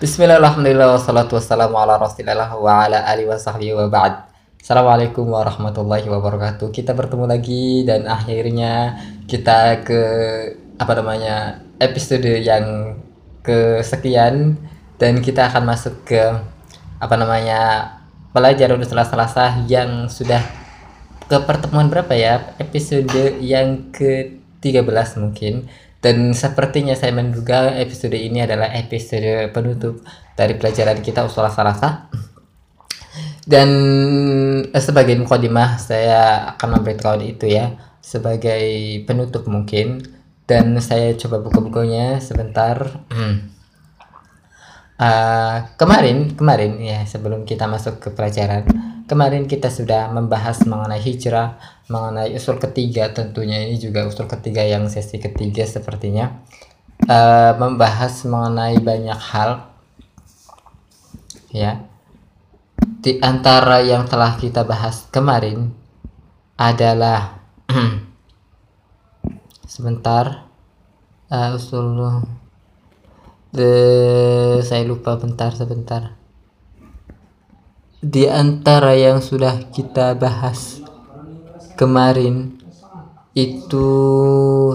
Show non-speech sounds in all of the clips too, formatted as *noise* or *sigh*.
Bismillahirrahmanirrahim. Assalamualaikum warahmatullahi wabarakatuh. Kita bertemu lagi dan akhirnya kita ke apa namanya episode yang kesekian dan kita akan masuk ke apa namanya pelajaran Selasa-Selasa yang sudah ke pertemuan berapa ya episode yang ke-13 mungkin dan sepertinya saya menduga episode ini adalah episode penutup dari pelajaran kita usul salasa. Dan eh, sebagai mukadimah saya akan memberitahu itu ya sebagai penutup mungkin dan saya coba buka bukunya sebentar. uh, kemarin kemarin ya sebelum kita masuk ke pelajaran Kemarin kita sudah membahas mengenai hijrah, mengenai usul ketiga tentunya ini juga usul ketiga yang sesi ketiga sepertinya. Uh, membahas mengenai banyak hal ya. Di antara yang telah kita bahas kemarin adalah *clears throat* sebentar uh, usul the saya lupa bentar sebentar di antara yang sudah kita bahas kemarin. Itu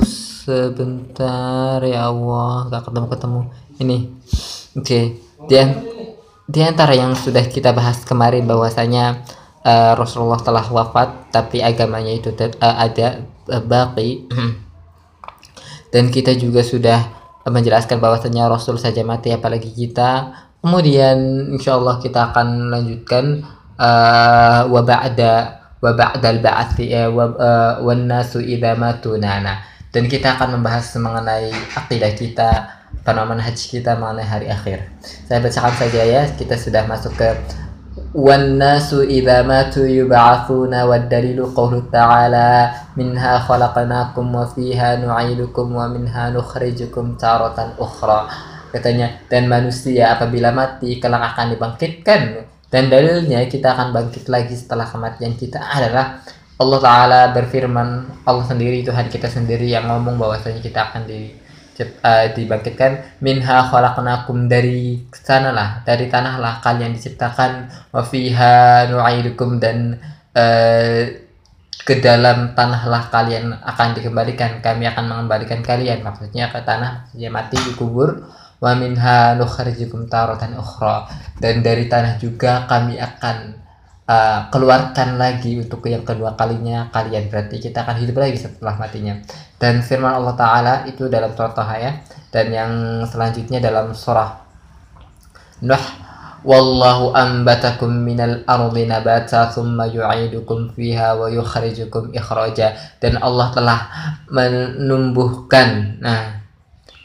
sebentar ya Allah. Gak ketemu ketemu. Ini. Oke. Okay. di, di antara yang sudah kita bahas kemarin bahwasanya uh, Rasulullah telah wafat tapi agamanya itu uh, ada uh, baki. *clears throat* Dan kita juga sudah menjelaskan bahwasanya Rasul saja mati apalagi kita. Kemudian insya Allah kita akan lanjutkan uh, wa wa uh, wan nasu idza matunana. Dan kita akan membahas mengenai akidah kita, pemahaman haji kita mengenai hari akhir. Saya bacakan saja ya, kita sudah masuk ke yub'atsuna wad dalilu qawlu ta'ala minha khalaqnakum wa fiha nu'idukum wa minha nukhrijukum taratan ukhra katanya dan manusia apabila mati kelak akan dibangkitkan dan dalilnya kita akan bangkit lagi setelah kematian kita adalah Allah Ta'ala berfirman Allah sendiri Tuhan kita sendiri yang ngomong bahwasanya kita akan di, uh, dibangkitkan. Minha khalaqnakum dari sanalah dari tanahlah kalian diciptakan. Wa fiha nu'idukum dan uh, ke dalam tanahlah kalian akan dikembalikan. Kami akan mengembalikan kalian. Maksudnya ke tanah ya mati dikubur wa minha nukhrijukum taratan ukhra. Dan dari tanah juga kami akan uh, keluarkan lagi untuk yang kedua kalinya kalian. Berarti kita akan hidup lagi setelah matinya. Dan firman Allah taala itu dalam surah Taha ya. Dan yang selanjutnya dalam surah Nuh. Wallahu ambatakum minal ardi nabata thumma yu'idukum fiha wa yukhrijukum ikhraja. Dan Allah telah menumbuhkan nah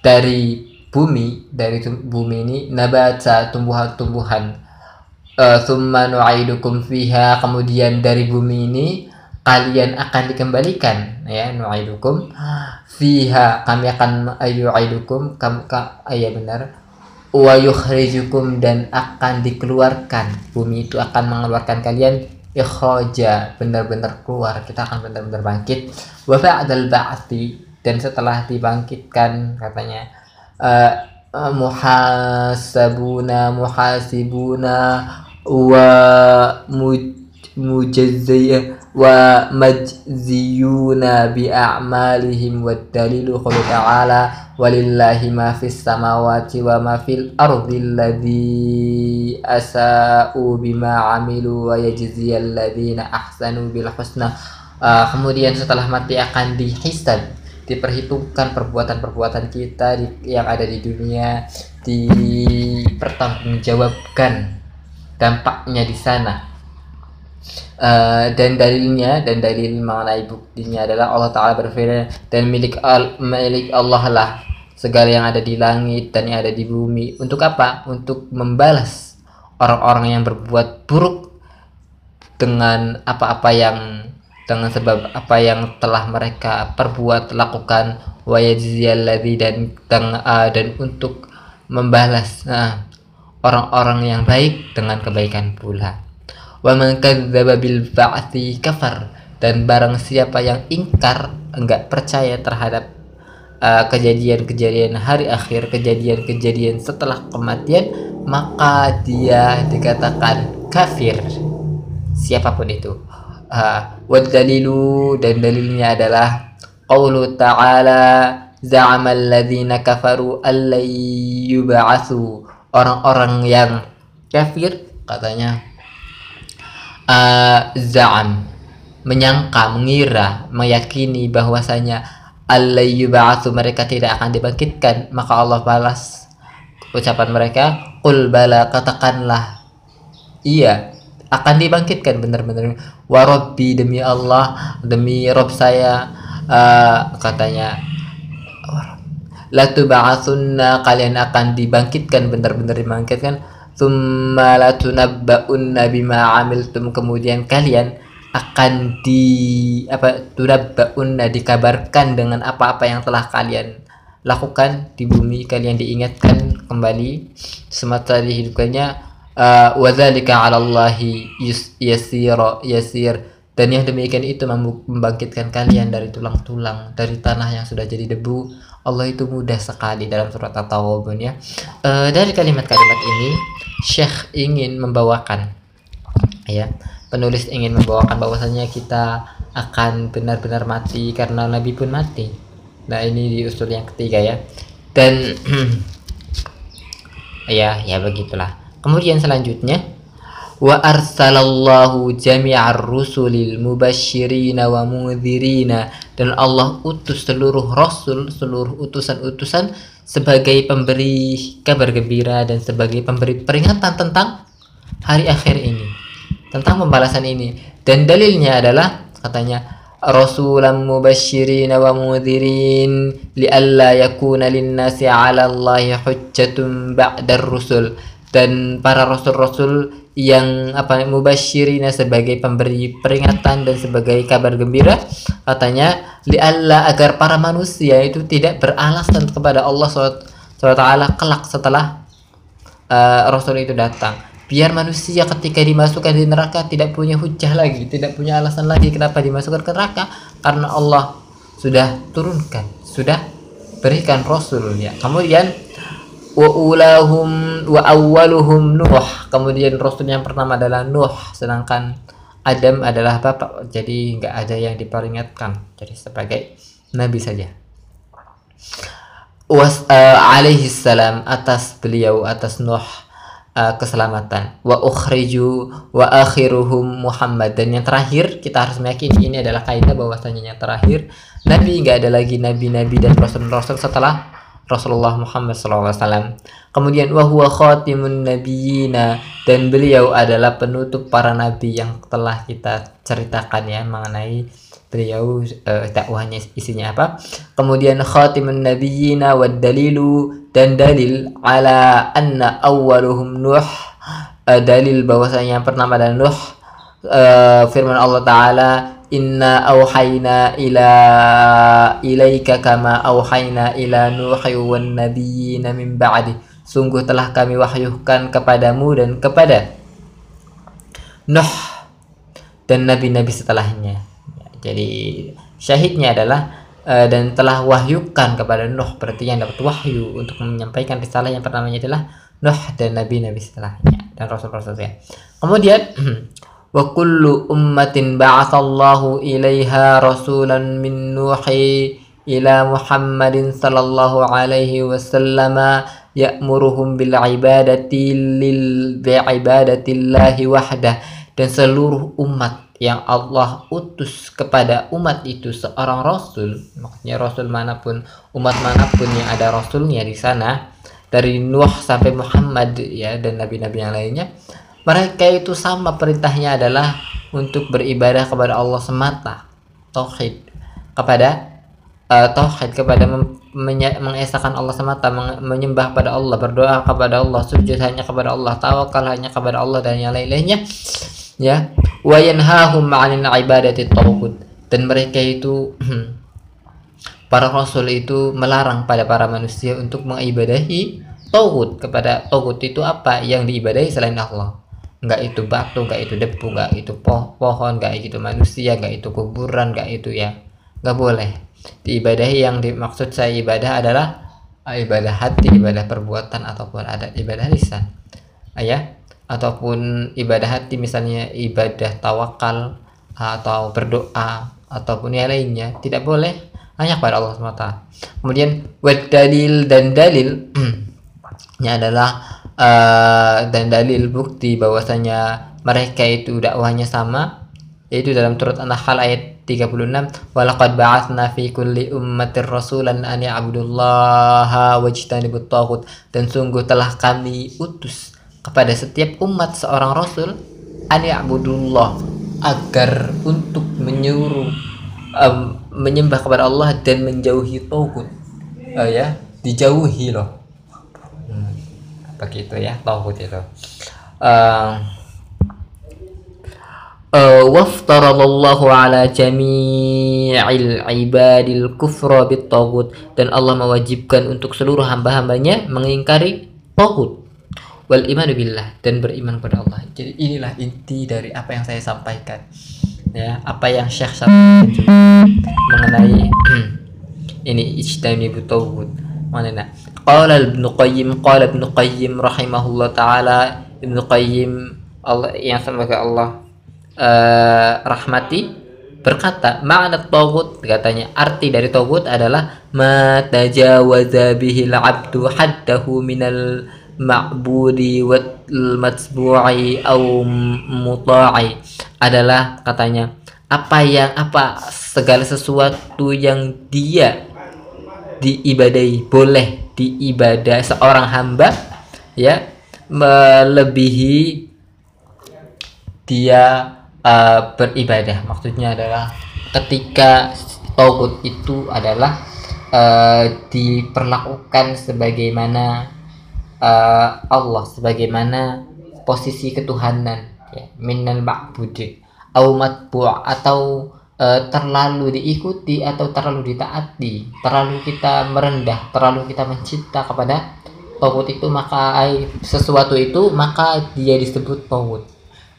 dari bumi dari bumi ini nabata tumbuhan-tumbuhan. Uh, thumma nu'idukum fiha kemudian dari bumi ini kalian akan dikembalikan. Ya nu'idukum fiha kami akan ayu'idukum kamu ka, ya benar. Wa yukhrijukum dan akan dikeluarkan. Bumi itu akan mengeluarkan kalian ikhraja benar-benar keluar. Kita akan benar-benar bangkit. Wa ba'dal ba'ti dan setelah dibangkitkan katanya muhasabuna muhasibuna wa mujazziyah wa majziyuna bi a'malihim wa dalilu qawlu ta'ala walillahi ma fis samawati wa ma fil ardi alladhi asa'u bima amilu wa yajziyal ladhina ahsanu bil husna uh, kemudian setelah mati akan dihisab diperhitungkan perbuatan-perbuatan kita di, yang ada di dunia dipertanggungjawabkan dampaknya di sana. Uh, dan dalilnya dan dalil mengenai buktinya adalah Allah Taala berfirman dan milik al milik Allah lah segala yang ada di langit dan yang ada di bumi. Untuk apa? Untuk membalas orang-orang yang berbuat buruk dengan apa-apa yang dengan sebab apa yang telah mereka perbuat lakukan wayajziyalladzi dan dan, uh, dan untuk membalas orang orang-orang yang baik dengan kebaikan pula wa man kadzdzaba bil ba'thi kafar dan barang siapa yang ingkar enggak percaya terhadap uh, kejadian-kejadian hari akhir, kejadian-kejadian setelah kematian, maka dia dikatakan kafir. Siapa pun itu. Uh, dalilu dan dalilnya adalah qaulu ta'ala za'ama alladhina kafaru allay yub'atsu. Orang-orang yang kafir katanya uh, za'am menyangka, mengira, meyakini bahwasanya alayyuba'atsu mereka tidak akan dibangkitkan maka Allah balas ucapan mereka qul bala katakanlah iya akan dibangkitkan benar-benar. Warabbi demi Allah demi Rob saya. Uh, katanya la tub'atsunna kalian akan dibangkitkan benar-benar dibangkitkan. Thumma la tunabba'unna bima amiltum. Kemudian kalian akan di apa tunabbaunna dikabarkan dengan apa-apa yang telah kalian lakukan di bumi. Kalian diingatkan kembali semata dihidupkannya uh, wadzalika 'ala Allahi yasir dan yang demikian itu membangkitkan kalian dari tulang-tulang dari tanah yang sudah jadi debu Allah itu mudah sekali dalam surat At-Tawabun ya uh, dari kalimat-kalimat ini Syekh ingin membawakan ya penulis ingin membawakan bahwasanya kita akan benar-benar mati karena Nabi pun mati. Nah ini di usul yang ketiga ya. Dan *clears throat* ya ya begitulah. Kemudian selanjutnya wa arsalallahu jami'ar rusulil mubasyirina wa mudhirina dan Allah utus seluruh rasul, seluruh utusan-utusan sebagai pemberi kabar gembira dan sebagai pemberi peringatan tentang hari akhir ini tentang pembalasan ini. Dan dalilnya adalah katanya rasulan mubashirin wa mudhirin lialla yakuna linnasi 'ala Allahi hujjatun ba'da rusul dan para rasul-rasul yang apa mubashirin sebagai pemberi peringatan dan sebagai kabar gembira katanya lialla agar para manusia itu tidak beralasan kepada Allah SWT kelak setelah uh, rasul itu datang. Biar manusia ketika dimasukkan di neraka tidak punya hujah lagi tidak punya alasan lagi kenapa dimasukkan ke neraka karena Allah sudah turunkan sudah berikan rasulnya. Kemudian wa ulahum wa awwaluhum nuh. Kemudian rasul yang pertama adalah nuh sedangkan Adam adalah bapak. Jadi nggak ada yang diperingatkan jadi sebagai nabi saja. Was uh, alaihi salam atas beliau atas nuh uh, keselamatan. Wa ukhriju wa akhiruhum Muhammad. Dan yang terakhir kita harus meyakini ini adalah kaidah bahwasanya yang terakhir nabi enggak ada lagi nabi-nabi dan rasul-rasul setelah Rasulullah Muhammad SAW. Kemudian wahwa khatimun nabiyina dan beliau adalah penutup para nabi yang telah kita ceritakan ya mengenai beliau uh, dakwahnya isinya apa. Kemudian khatimun nabiyina wad dalilu dan dalil ala anna awwaluhum nuh uh, dalil bahwasanya yang pertama adalah nuh uh, firman Allah taala inna auhayna ila ilaika kama auhayna ila nuhi wan nabiyina min ba'di. Sungguh telah kami wahyukan kepadamu dan kepada Nuh dan nabi-nabi setelahnya. Jadi syahidnya adalah uh, dan telah wahyukan kepada Nuh. Berarti yang dapat wahyu untuk menyampaikan risalah yang pertamanya adalah Nuh dan nabi-nabi setelahnya dan rasul-rasul ya. Kemudian *clears throat* wa kullu ummatin ba'athallahu ilaiha rasulan min nuhi ila Muhammadin sallallahu alaihi wasallam ya'muruhum bil ibadati lil ibadatillahi wahdah. Dan seluruh umat yang Allah utus kepada umat itu seorang rasul, maksudnya rasul mana pun, umat mana pun yang ada rasulnya di sana, dari Nuh sampai Muhammad ya dan nabi-nabi yang lainnya, mereka itu sama perintahnya adalah untuk beribadah kepada Allah semata, tauhid kepada uh, tauhid kepada mengesahkan Allah semata, menyembah pada Allah, berdoa kepada Allah, sujud hanya kepada Allah, tawakal hanya kepada Allah dan yang lain-lainnya ya. Wa yanhahum 'anil ibadati taghut dan mereka itu *clears throat* para rasul itu melarang pada para manusia untuk mengibadahi taghut kepada taghut itu apa? Yang diibadahi selain Allah enggak itu batu enggak itu debu enggak itu poh pohon enggak itu manusia enggak itu kuburan enggak itu ya. Enggak boleh. Diibadahi yang dimaksud saya ibadah adalah uh, ibadah hati ibadah perbuatan ataupun ada ibadah lisan. Uh, ya. Ataupun ibadah hati misalnya ibadah tawakal atau berdoa ataupun yang lainnya tidak boleh. Hanya kepada Allah SWT kemudian dalil dan dalil *clears throat* ini adalah uh, dan dalil bukti bahwasanya mereka itu dakwahnya sama yaitu dalam turut An-Nahl ayat 36 walaqad ba'atsna fi kulli ummatir rasulan an ya'budullaha wajtanibut taghut. Dan sungguh telah kami utus kepada setiap umat seorang rasul an ya'budullah agar untuk menyuruh um, menyembah kepada Allah dan menjauhi taghut. Uh, ya dijauhi loh begitu ya taghut itu uh, uh, waftaradallahu ala jami'il ibadil kufra bitagut dan Allah mewajibkan untuk seluruh hamba-hambanya mengingkari tagut wal imanu billah dan beriman kepada Allah. Jadi inilah inti dari apa yang saya sampaikan. Ya, apa yang Syekh sampaikan mengenai *clears throat* ini ijtanibu tagut. Mana Qala Ibnu Qayyim qala Ibnu Qayyim rahimahullah taala Ibnu Qayyim Allah yang semoga Allah uh, rahmati berkata makna togut katanya arti dari togut adalah matajawaza bihil abdu haddahu minal ma'budi wal matsbu'i au muta'i. Adalah katanya apa yang apa segala sesuatu yang dia diibadai boleh diibadah seorang hamba ya melebihi dia uh, beribadah. Maksudnya adalah ketika togut itu adalah uh, diperlakukan sebagaimana uh, Allah sebagaimana posisi ketuhanan ya minal matbu' atau uh, terlalu diikuti atau terlalu ditaati terlalu kita merendah terlalu kita mencinta kepada togut itu maka sesuatu itu maka dia disebut togut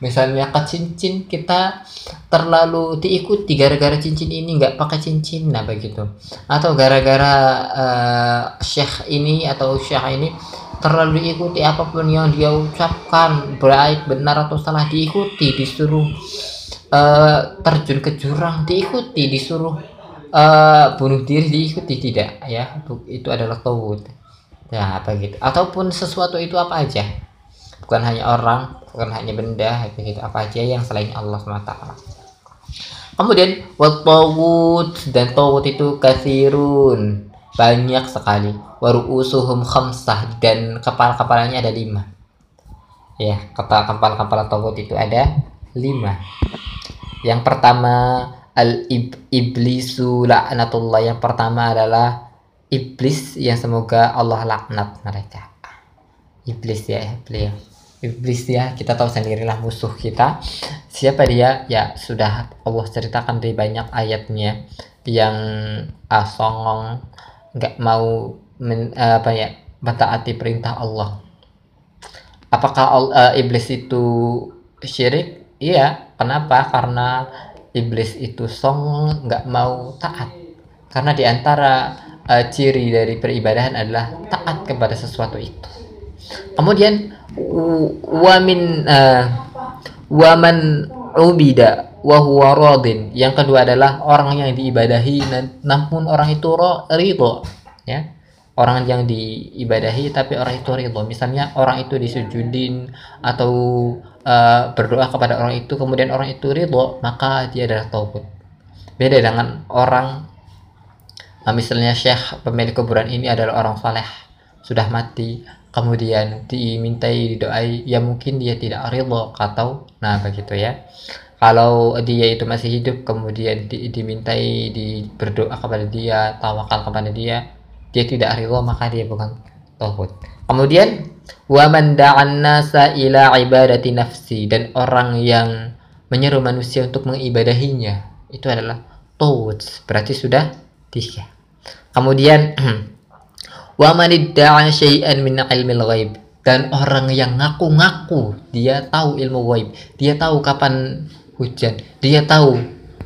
misalnya ke cincin kita terlalu diikuti gara-gara cincin ini nggak pakai cincin nah begitu. Atau gara-gara uh, syekh ini atau syekh ini terlalu diikuti apa pun yang dia ucapkan baik benar atau salah diikuti disuruh uh, terjun ke jurang diikuti disuruh uh, bunuh diri diikuti tidak ya. Itu adalah tawud. Ya apa gitu ataupun sesuatu itu apa aja. Bukan hanya orang bukan hanya benda begitu. Apa aja yang selain Allah SWT kemudian watawud dan tawud itu kasirun banyak sekali. Waru'usuhum khamsah dan kepala-kepalanya ada lima. Ya kepala-kepala tawud itu ada lima yang pertama al iblisu laknatullah yang pertama adalah iblis yang semoga Allah laknat mereka. Iblis ya beliau. Iblis ya kita tahu sendirilah musuh kita. Siapa dia? Ya sudah Allah ceritakan di banyak ayatnya. Yang uh, songong nggak mau men, uh, apa ya mentaati perintah Allah. Apakah uh, iblis itu syirik? Iya kenapa? Karena iblis itu song nggak mau taat. Karena di antara uh, ciri dari peribadahan adalah taat kepada sesuatu itu. Kemudian wamin uh, waman ubida wa yang kedua adalah orang yang diibadahi namun orang itu ridho ya. Orang yang diibadahi tapi orang itu ridho. Misalnya orang itu disujudin atau uh, berdoa kepada orang itu kemudian orang itu ridho maka dia adalah taubat. Beda dengan orang uh, misalnya syekh pemilik kuburan ini adalah orang saleh sudah mati kemudian dimintai didoai ya mungkin dia tidak ridho atau nah begitu ya. Kalau dia itu masih hidup kemudian di, dimintai di berdoa kepada dia tawakal kepada dia dia tidak ridho maka dia bukan tauhid kemudian wa man da'an ila ibadati nafsi. Dan orang yang menyeru manusia untuk mengibadahinya itu adalah tauhid berarti sudah tiga. Kemudian *clears throat* wa man syai'an min ilmil ghaib. Dan orang yang ngaku-ngaku dia tahu ilmu ghaib. Dia tahu kapan hujan. Dia tahu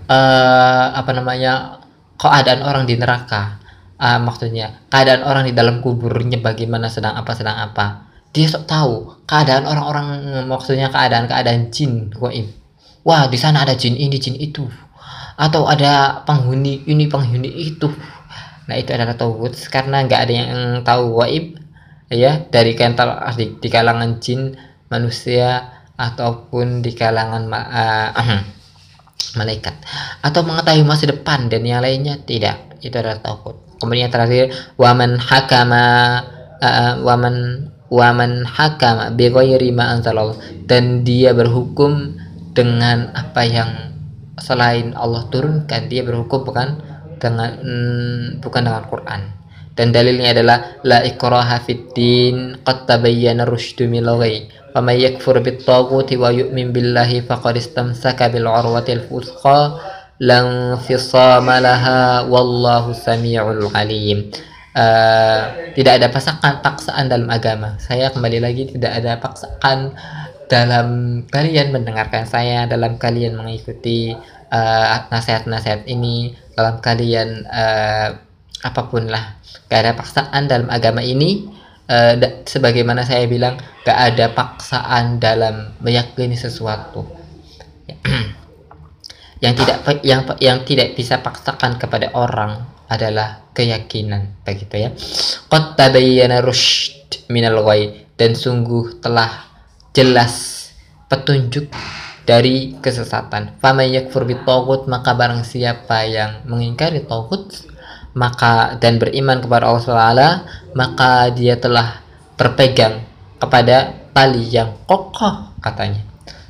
uh, apa namanya keadaan orang di neraka uh, maksudnya keadaan orang di dalam kuburnya bagaimana sedang apa sedang apa. Dia sok tahu keadaan orang-orang maksudnya keadaan-keadaan jin goib wah di sana ada jin ini jin itu. Atau ada penghuni ini penghuni itu. Nah itu adalah tauhid karena nggak ada yang tahu goib ya dari kantor di, di kalangan jin manusia ataupun di kalangan uh, *clears throat* malaikat. Atau mengetahui masa depan dan yang lainnya tidak. Itu adalah tauhid kemudian terakhir waman hakama uh, waman waman hakama bi ghairi ma dan dia berhukum dengan apa yang selain Allah turunkan. Dia berhukum bukan dengan mm, bukan dengan Quran. Dan dalilnya adalah la ikraha fid din qad tabayyana rusydu min ghayy faman yakfur bit taghuti wa yu'min billahi faqad istamsaka bil urwatil fusqa fisama laha wallahu samiul alim. Uh, tidak ada paksaan paksaan dalam agama. Saya kembali lagi tidak ada paksaan dalam kalian mendengarkan saya, dalam kalian mengikuti uh, nasihat-nasihat ini, dalam kalian uh, apa pun lah. Gak ada paksaan dalam agama ini uh, sebagaimana saya bilang gak ada paksaan dalam meyakini sesuatu *clears throat* yang tidak yang yang tidak bisa paksakan kepada orang adalah keyakinan begitu ya qad tabayyana rushd minal ghai dan sungguh telah jelas petunjuk dari kesesatan. Faman yakfur maka barang siapa yang mengingkari tagut maka dan beriman kepada Allah Taala maka dia telah berpegang kepada tali yang kokoh katanya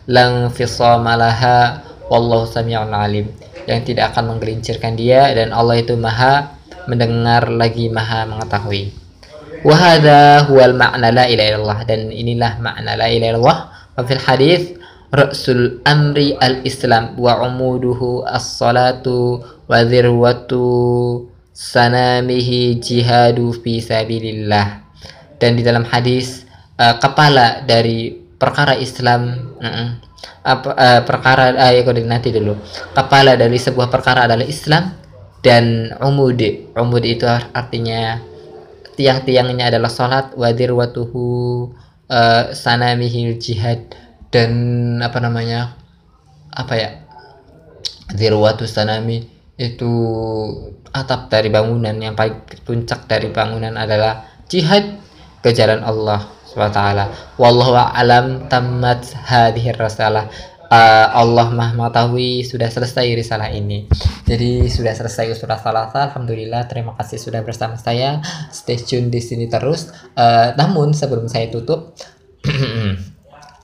lang fisamalaha wallahu sami'un alim. Yang tidak akan menggelincirkan dia dan Allah itu maha mendengar lagi maha mengetahui. Wahada huwal ma'na la ilaha illallah. Dan inilah makna la ilaha illallah. Wa fil hadis ra'sul amri al-islam wa umuduhu as-salatu wa dhirwatu sanamihi jihadu fi sabilillah. Dan di dalam hadis uh, kepala dari perkara Islam apa uh, perkara uh, ya nanti dulu. Kepala dari sebuah perkara adalah Islam dan umud. Umud itu artinya tiang-tiangnya adalah salat wadir watuhu uh, sanamihi jihad dan apa namanya apa ya dirwatu sanami itu atap dari bangunan. Yang paling puncak dari bangunan adalah jihad ke jalan Allah SWT wallahu alam tamat hadhir rasalah uh, Allah mah mengetahui sudah selesai risalah ini. Jadi sudah selesai usul salah alhamdulillah terima kasih sudah bersama saya. Stay tune di sini terus. Uh, namun sebelum saya tutup *clears throat*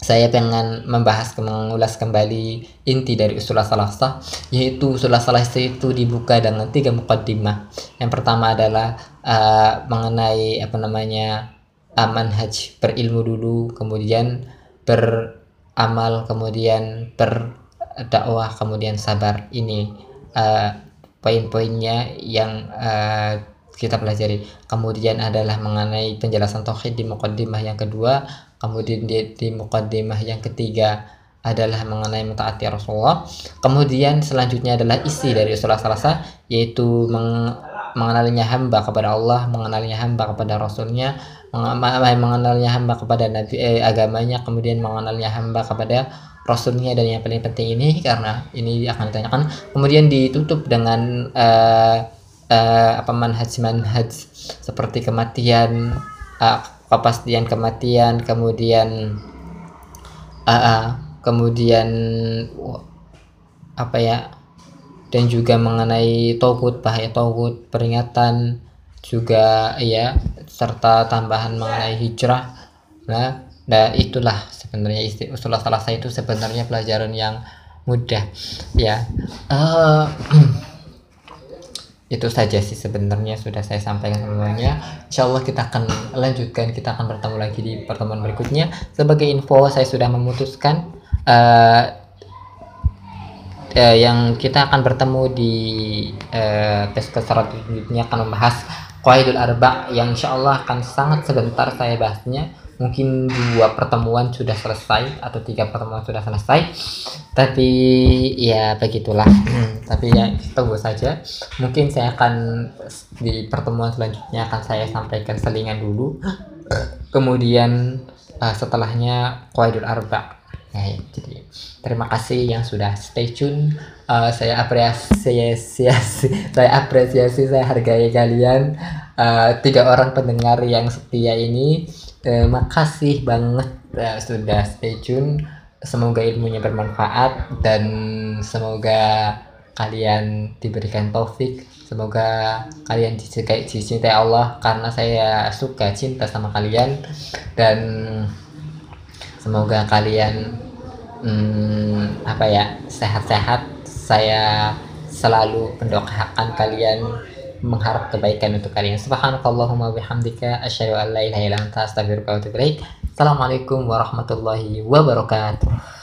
saya pengen membahas mengulas kembali inti dari usul salasa yaitu usul salasa itu dibuka dengan tiga mukaddimah yang pertama adalah uh, mengenai apa namanya aman haji berilmu dulu kemudian beramal kemudian berdakwah kemudian sabar. Ini uh, poin-poinnya yang uh, kita pelajari. Kemudian adalah mengenai penjelasan tauhid di mukaddimah yang kedua kemudian di, di mukaddimah yang ketiga adalah mengenai mentaati Rasulullah. Kemudian selanjutnya adalah isi dari Rasulullah Salasa yaitu meng, mengenalinya hamba kepada Allah mengenalinya hamba kepada Rasulnya mengenalinya hamba kepada nabi eh, agamanya kemudian mengenalinya hamba kepada Rasulnya dan yang paling penting ini karena ini akan ditanyakan kemudian ditutup dengan uh, uh, apa manhaj manhaj seperti kematian uh, kepastian kematian kemudian uh, uh, kemudian apa ya dan juga mengenai togut bahaya togut peringatan juga ya serta tambahan mengenai hijrah. Nah nah itulah sebenarnya istilah usul salah itu sebenarnya pelajaran yang mudah ya. Uh, *clears throat* itu saja sih sebenarnya sudah saya sampaikan semuanya. Insya Allah kita akan lanjutkan kita akan bertemu lagi di pertemuan berikutnya. Sebagai info saya sudah memutuskan uh, uh, yang kita akan bertemu di uh, tes selanjutnya akan membahas Qaidul Arba yang insya Allah akan sangat sebentar saya bahasnya. Mungkin dua pertemuan sudah selesai atau tiga pertemuan sudah selesai. Tapi ya begitulah. Hmm, tapi ya tunggu saja. Mungkin saya akan di pertemuan selanjutnya akan saya sampaikan selingan dulu. Kemudian uh, setelahnya Qaidul Arba ya, ya, jadi terima kasih yang sudah stay tune. Uh, saya apresiasi saya apresiasi saya hargai kalian. Uh, tiga orang pendengar yang setia ini terima kasih banget uh, sudah stay tune. Semoga ilmunya bermanfaat dan semoga kalian diberikan taufik. Semoga kalian dicintai, dicintai Allah karena saya suka cinta sama kalian. Dan semoga kalian hmm, apa ya sehat-sehat saya selalu mendoakan kalian mengharap kebaikan untuk kalian. Subhanakallahumma bihamdika asyhadu an la ilaha illa anta astaghfiruka wa atubu ilaik. Assalamualaikum warahmatullahi wabarakatuh.